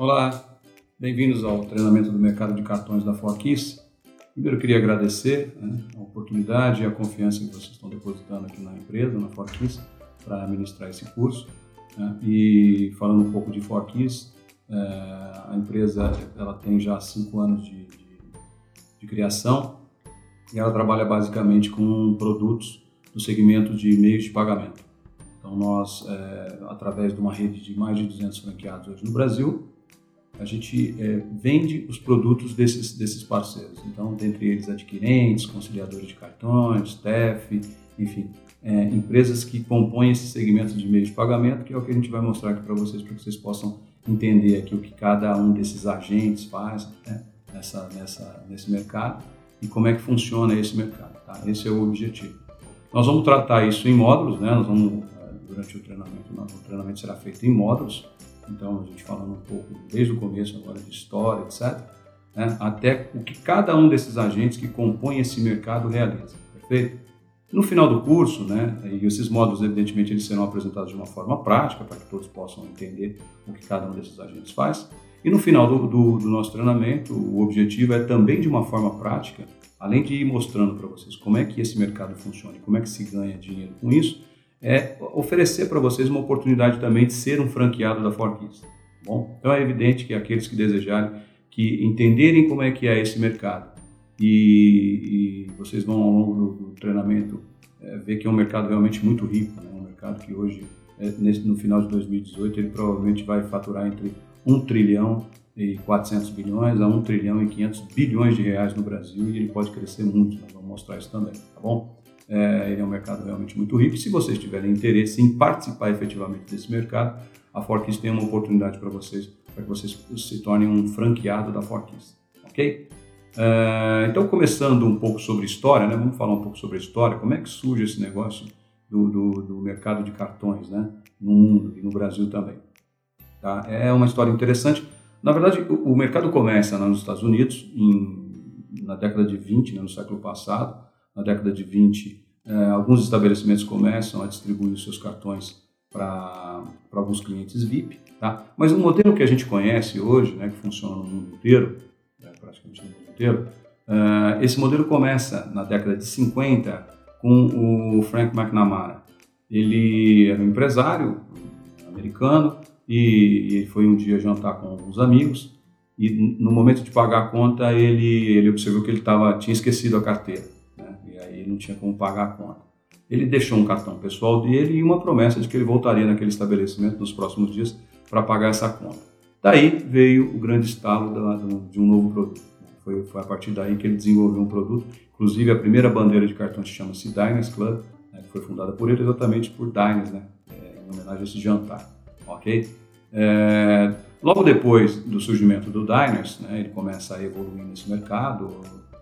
Olá, bem-vindos ao treinamento do mercado de cartões da Forkiss. Primeiro, queria agradecer né, a oportunidade e a confiança que vocês estão depositando aqui na empresa, na Forkiss, para ministrar esse curso. Né? E falando um pouco de Forkiss, é, a empresa ela tem já cinco anos de, de, de criação e ela trabalha basicamente com produtos do segmento de meios de pagamento. Então, nós, é, através de uma rede de mais de 200 franqueados hoje no Brasil, a gente é, vende os produtos desses, desses parceiros. Então, dentre eles, adquirentes, conciliadores de cartões, TEF, enfim, é, empresas que compõem esse segmento de meio de pagamento, que é o que a gente vai mostrar aqui para vocês, para que vocês possam entender aqui o que cada um desses agentes faz né, nessa, nessa, nesse mercado e como é que funciona esse mercado. Tá? Esse é o objetivo. Nós vamos tratar isso em módulos, né? Nós vamos, é, durante o treinamento, o treinamento será feito em módulos, então a gente falando um pouco desde o começo agora de história, etc., né, até o que cada um desses agentes que compõem esse mercado realiza, perfeito? No final do curso, né, e esses módulos, evidentemente, eles serão apresentados de uma forma prática, para que todos possam entender o que cada um desses agentes faz. E no final do, do, do nosso treinamento, o objetivo é também, de uma forma prática, além de ir mostrando para vocês como é que esse mercado funciona e como é que se ganha dinheiro com isso, é oferecer para vocês uma oportunidade também de ser um franqueado da Forkiss. Tá bom, então é evidente que aqueles que desejarem, que entenderem como é que é esse mercado e, e vocês vão ao longo do, do treinamento é, ver que é um mercado realmente muito rico, né? um mercado que hoje, é, nesse, no final de 2018, ele provavelmente vai faturar entre 1 trilhão e 400 bilhões a 1 trilhão e 500 bilhões de reais no Brasil e ele pode crescer muito, nós vamos mostrar isso também, tá bom? É, ele é um mercado realmente muito rico. Se vocês tiverem interesse em participar efetivamente desse mercado, a Forkiss tem uma oportunidade para vocês, para que vocês se tornem um franqueado da Forkiss, ok? É, então, começando um pouco sobre história, né? vamos falar um pouco sobre a história, como é que surge esse negócio do, do, do mercado de cartões né? no mundo e no Brasil também. Tá? É uma história interessante. Na verdade, o, o mercado começa nos Estados Unidos, em, na década de 20, né? no século passado, na década de 20, é, alguns estabelecimentos começam a distribuir os seus cartões para alguns clientes VIP, tá? Mas o modelo que a gente conhece hoje, né, que funciona no mundo inteiro, né, praticamente no mundo inteiro, uh, esse modelo começa na década de 50 com o Frank McNamara. Ele era um empresário americano e foi um dia jantar com alguns amigos e no momento de pagar a conta ele, ele observou que ele tava, tinha esquecido a carteira aí não tinha como pagar a conta. Ele deixou um cartão pessoal dele e uma promessa de que ele voltaria naquele estabelecimento nos próximos dias para pagar essa conta. Daí veio o grande estalo de um novo produto. Foi, foi, a partir daí que ele desenvolveu um produto. Inclusive, a primeira bandeira de cartão chama-se Diners Club, né, que foi fundada por ele exatamente por Diners, né, é, em homenagem a esse jantar. Ok? É, logo depois do surgimento do Diners, né, ele começa a evoluir nesse mercado,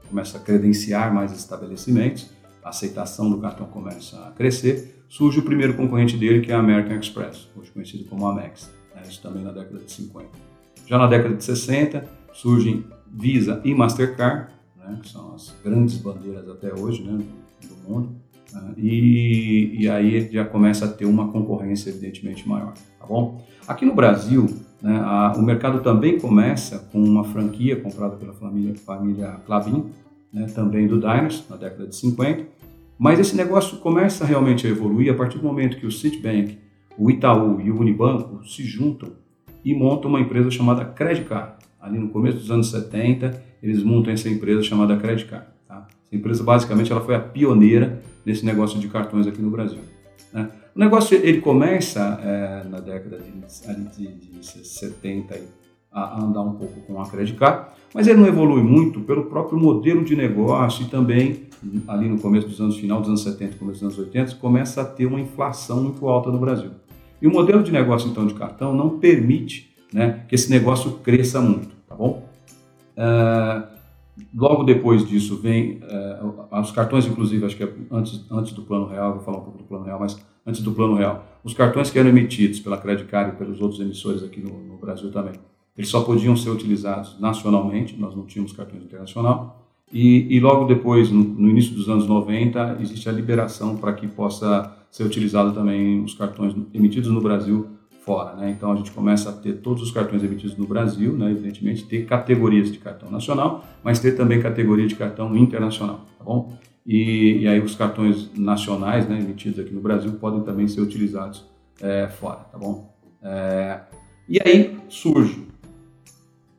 começa a credenciar mais estabelecimentos, a aceitação do cartão começa a crescer, surge o primeiro concorrente dele, que é a American Express, hoje conhecido como Amex, né? isso também na década de 50. Já na década de 60, surgem Visa e Mastercard, né? que são as grandes bandeiras até hoje né? do mundo, né? e, e aí já começa a ter uma concorrência evidentemente maior, tá bom? Aqui no Brasil, né, a, o mercado também começa com uma franquia comprada pela família, família Clavin, né, também do Diners, na década de 50. Mas esse negócio começa realmente a evoluir a partir do momento que o Citibank, o Itaú e o Unibanco se juntam e montam uma empresa chamada Credicard. Ali no começo dos anos 70, eles montam essa empresa chamada Credicard. Tá? Essa empresa, basicamente, ela foi a pioneira nesse negócio de cartões aqui no Brasil. Né? O negócio ele começa é, na década de, de, de 70 a andar um pouco com a Credit Card, mas ele não evolui muito pelo próprio modelo de negócio e também ali no começo dos anos final dos anos 70, começo dos anos 80, começa a ter uma inflação muito alta no Brasil. E o modelo de negócio então de cartão não permite né, que esse negócio cresça muito, tá bom? Uh, Logo depois disso vem uh, os cartões, inclusive, acho que é antes, antes do plano real, vou falar um pouco do plano real, mas antes do plano real, os cartões que eram emitidos pela Credit Card e pelos outros emissores aqui no, no Brasil também, eles só podiam ser utilizados nacionalmente, nós não tínhamos cartões internacional, e, e logo depois, no, no, início dos anos 90, existe a liberação para que possa ser utilizado também os cartões emitidos no Brasil fora. Né? Então a gente começa a ter todos os cartões emitidos no Brasil, né? evidentemente, ter categorias de cartão nacional, mas ter também categoria de cartão internacional, tá bom? E, e aí os cartões nacionais né, emitidos aqui no Brasil podem também ser utilizados é, fora, tá bom? É, e aí surge,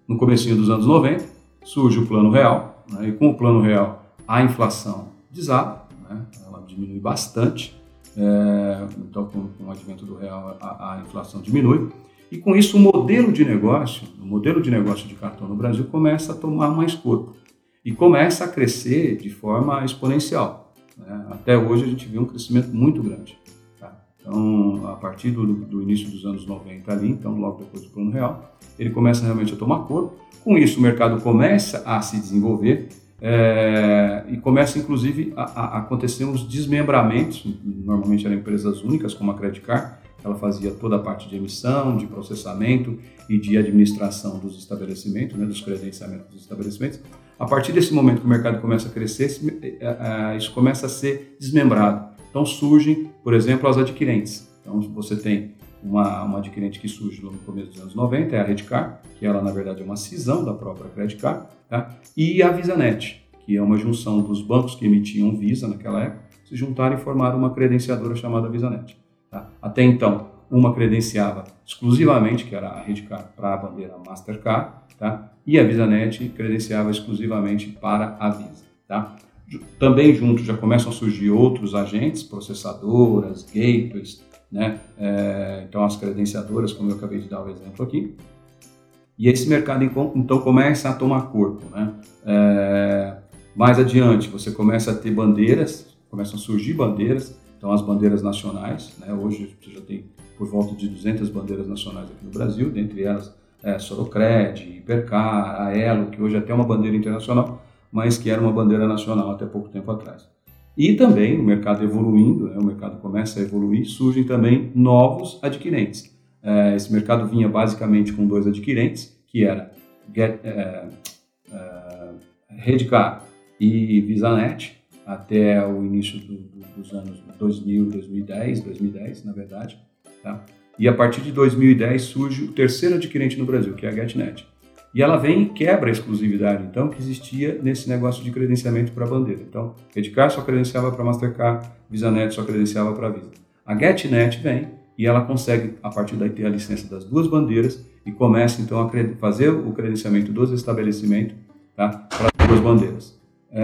no comecinho dos anos 90, surge o Plano Real, né? e com o Plano Real a inflação desaba, né? ela diminui bastante, é, então, com, com, o advento do real, a, a, inflação diminui. E com isso, o modelo de negócio, o modelo de negócio de cartão no Brasil começa a tomar mais corpo e começa a crescer de forma exponencial. Né? Até hoje, a gente vê um crescimento muito grande. Tá? Então, a partir do, do, início dos anos 90 ali, então logo depois do Plano Real, ele começa realmente a tomar corpo. Com isso, o mercado começa a se desenvolver é, e começa, inclusive, a, a, acontecer uns desmembramentos. Normalmente eram empresas únicas, como a Credit Card. Ela fazia toda a parte de emissão, de processamento e de administração dos estabelecimentos, né, dos credenciamentos dos estabelecimentos. A partir desse momento que o mercado começa a crescer, é, é, isso começa a ser desmembrado. Então surgem, por exemplo, as adquirentes. Então você tem uma, uma adquirente que surge no começo dos anos 90, é a Redcar, que ela na verdade é uma cisão da própria Credit Card, tá? e a VisaNet, que é uma junção dos bancos que emitiam Visa naquela época, se juntaram e formaram uma credenciadora chamada VisaNet. Tá? Até então, uma credenciava exclusivamente, que era a Redcar, para a bandeira Mastercard, tá? e a VisaNet credenciava exclusivamente para a Visa. Tá? Também junto já começam a surgir outros agentes, processadoras, gateways, né? É, então as credenciadoras, como eu acabei de dar o exemplo aqui. E esse mercado então começa a tomar corpo, né? É, mais adiante você começa a ter bandeiras, começam a surgir bandeiras, então as bandeiras nacionais, né? Hoje você já tem por volta de 200 bandeiras nacionais aqui no Brasil, dentre elas é, Sorocred, Hipercar, a Elo, que hoje é até uma bandeira internacional, mas que era uma bandeira nacional até pouco tempo atrás. E também o mercado evoluindo, né, o mercado começa a evoluir, surgem também novos adquirentes. É, esse mercado vinha basicamente com dois adquirentes, que era Get, é, é, Redcar e VisaNet, até o início do, do, dos anos 2000, 2010, 2010 na verdade. Tá? E a partir de 2010 surge o terceiro adquirente no Brasil, que é a GetNet. E ela vem e quebra a exclusividade, então, que existia nesse negócio de credenciamento para a bandeira. Então, Redcar só credenciava para Mastercard, VisaNet só credenciava para Visa. A GetNet vem e ela consegue, a partir daí, ter a licença das duas bandeiras e começa, então, a fazer o credenciamento dos estabelecimentos tá, para as duas bandeiras. É,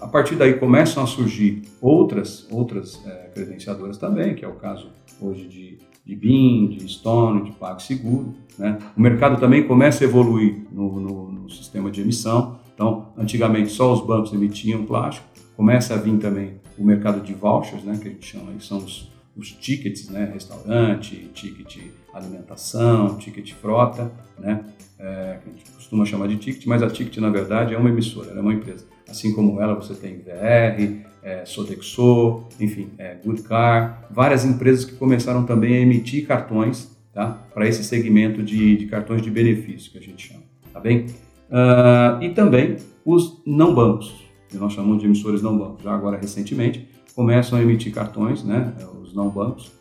a partir daí começam a surgir outras, outras é, credenciadoras também, que é o caso hoje de de BIM, de Stone, de PagSeguro. Né? O mercado também começa a evoluir no, no, no, sistema de emissão. Então, antigamente só os bancos emitiam plástico. Começa a vir também o mercado de vouchers, né, que a gente chama, que são os, os tickets, né, restaurante, ticket alimentação, ticket frota, né, é, que a gente costuma chamar de ticket, mas a ticket na verdade é uma emissora, é uma empresa. Assim como ela, você tem VR, é, Sodexo, enfim, é, Goodcar, várias empresas que começaram também a emitir cartões tá, para esse segmento de, de, cartões de benefício que a gente chama, tá bem? Uh, e também os não bancos, que nós chamamos de emissores não bancos, já agora recentemente, começam a emitir cartões, né, os não bancos,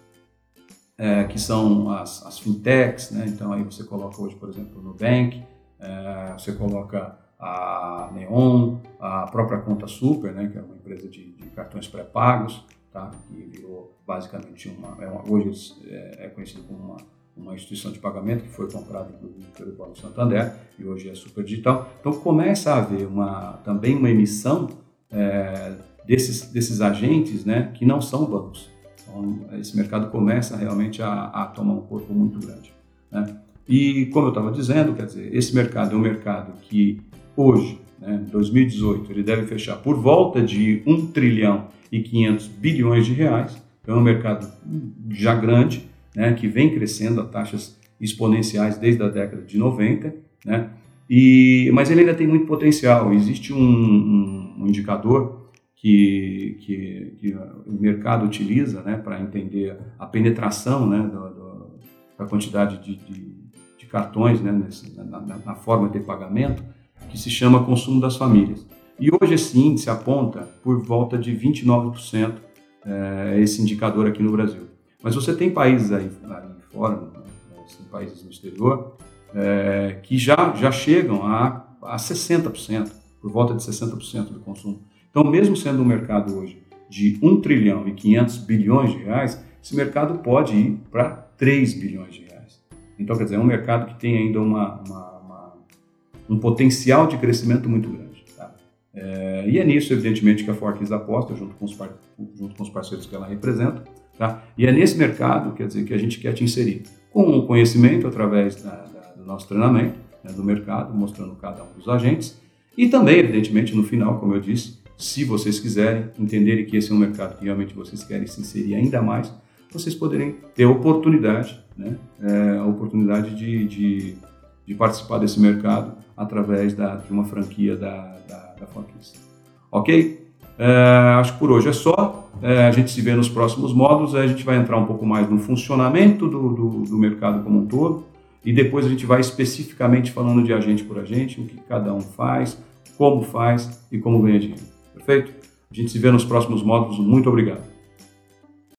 é, que são as, as, fintechs, né, então aí você coloca hoje, por exemplo, no Nubank, é, você coloca a Neon, a própria Conta Super, né, que é uma empresa de, de cartões pré-pagos, tá, que virou basicamente uma, é hoje é, é conhecido como uma, uma instituição de pagamento que foi comprada pelo Banco Santander e hoje é super digital. Então começa a haver uma, também uma emissão é, desses, desses agentes né, que não são bancos. Então, esse mercado começa realmente a, a tomar um corpo muito grande. Né? E como eu estava dizendo, quer dizer, esse mercado é um mercado que hoje, né, 2018, ele deve fechar por volta de 1 trilhão e 500 bilhões de reais. Então é um mercado já grande, né, que vem crescendo a taxas exponenciais desde a década de 90, né, e, mas ele ainda tem muito potencial. Existe um, um, um indicador que, que, que, o mercado utiliza né, para entender a penetração né, do, do, da quantidade de, de, de cartões né, nesse, na, na, forma de pagamento, que se chama consumo das famílias. E hoje esse índice aponta por volta de 29% é, esse indicador aqui no Brasil. Mas você tem países aí, aí fora, países no exterior, é, que já, já chegam a, a 60%, por volta de 60% do consumo. Então, mesmo sendo um mercado hoje de 1 trilhão e 500 bilhões de reais, esse mercado pode ir para 3 bilhões de reais. Então, quer dizer, é um mercado que tem ainda uma, uma, uma um potencial de crescimento muito grande. Tá? É, e é nisso, evidentemente, que a Forkins aposta, junto com, os junto com os parceiros que ela representa. Tá? E é nesse mercado, quer dizer, que a gente quer te inserir com o conhecimento através da, da, do nosso treinamento, né, do mercado, mostrando cada um dos agentes. E também, evidentemente, no final, como eu disse, se vocês quiserem entenderem que esse é um mercado que realmente vocês querem se inserir ainda mais, vocês poderem ter oportunidade, né, é, a oportunidade de, de, de, participar desse mercado através da, de uma franquia da, da, da Ok? É, acho que por hoje é só. É, a gente se vê nos próximos módulos. A gente vai entrar um pouco mais no funcionamento do, do, do mercado como um todo. E depois a gente vai especificamente falando de agente por agente, o que cada um faz, como faz e como ganha dinheiro. Perfeito? A gente se vê nos próximos módulos. Muito obrigado.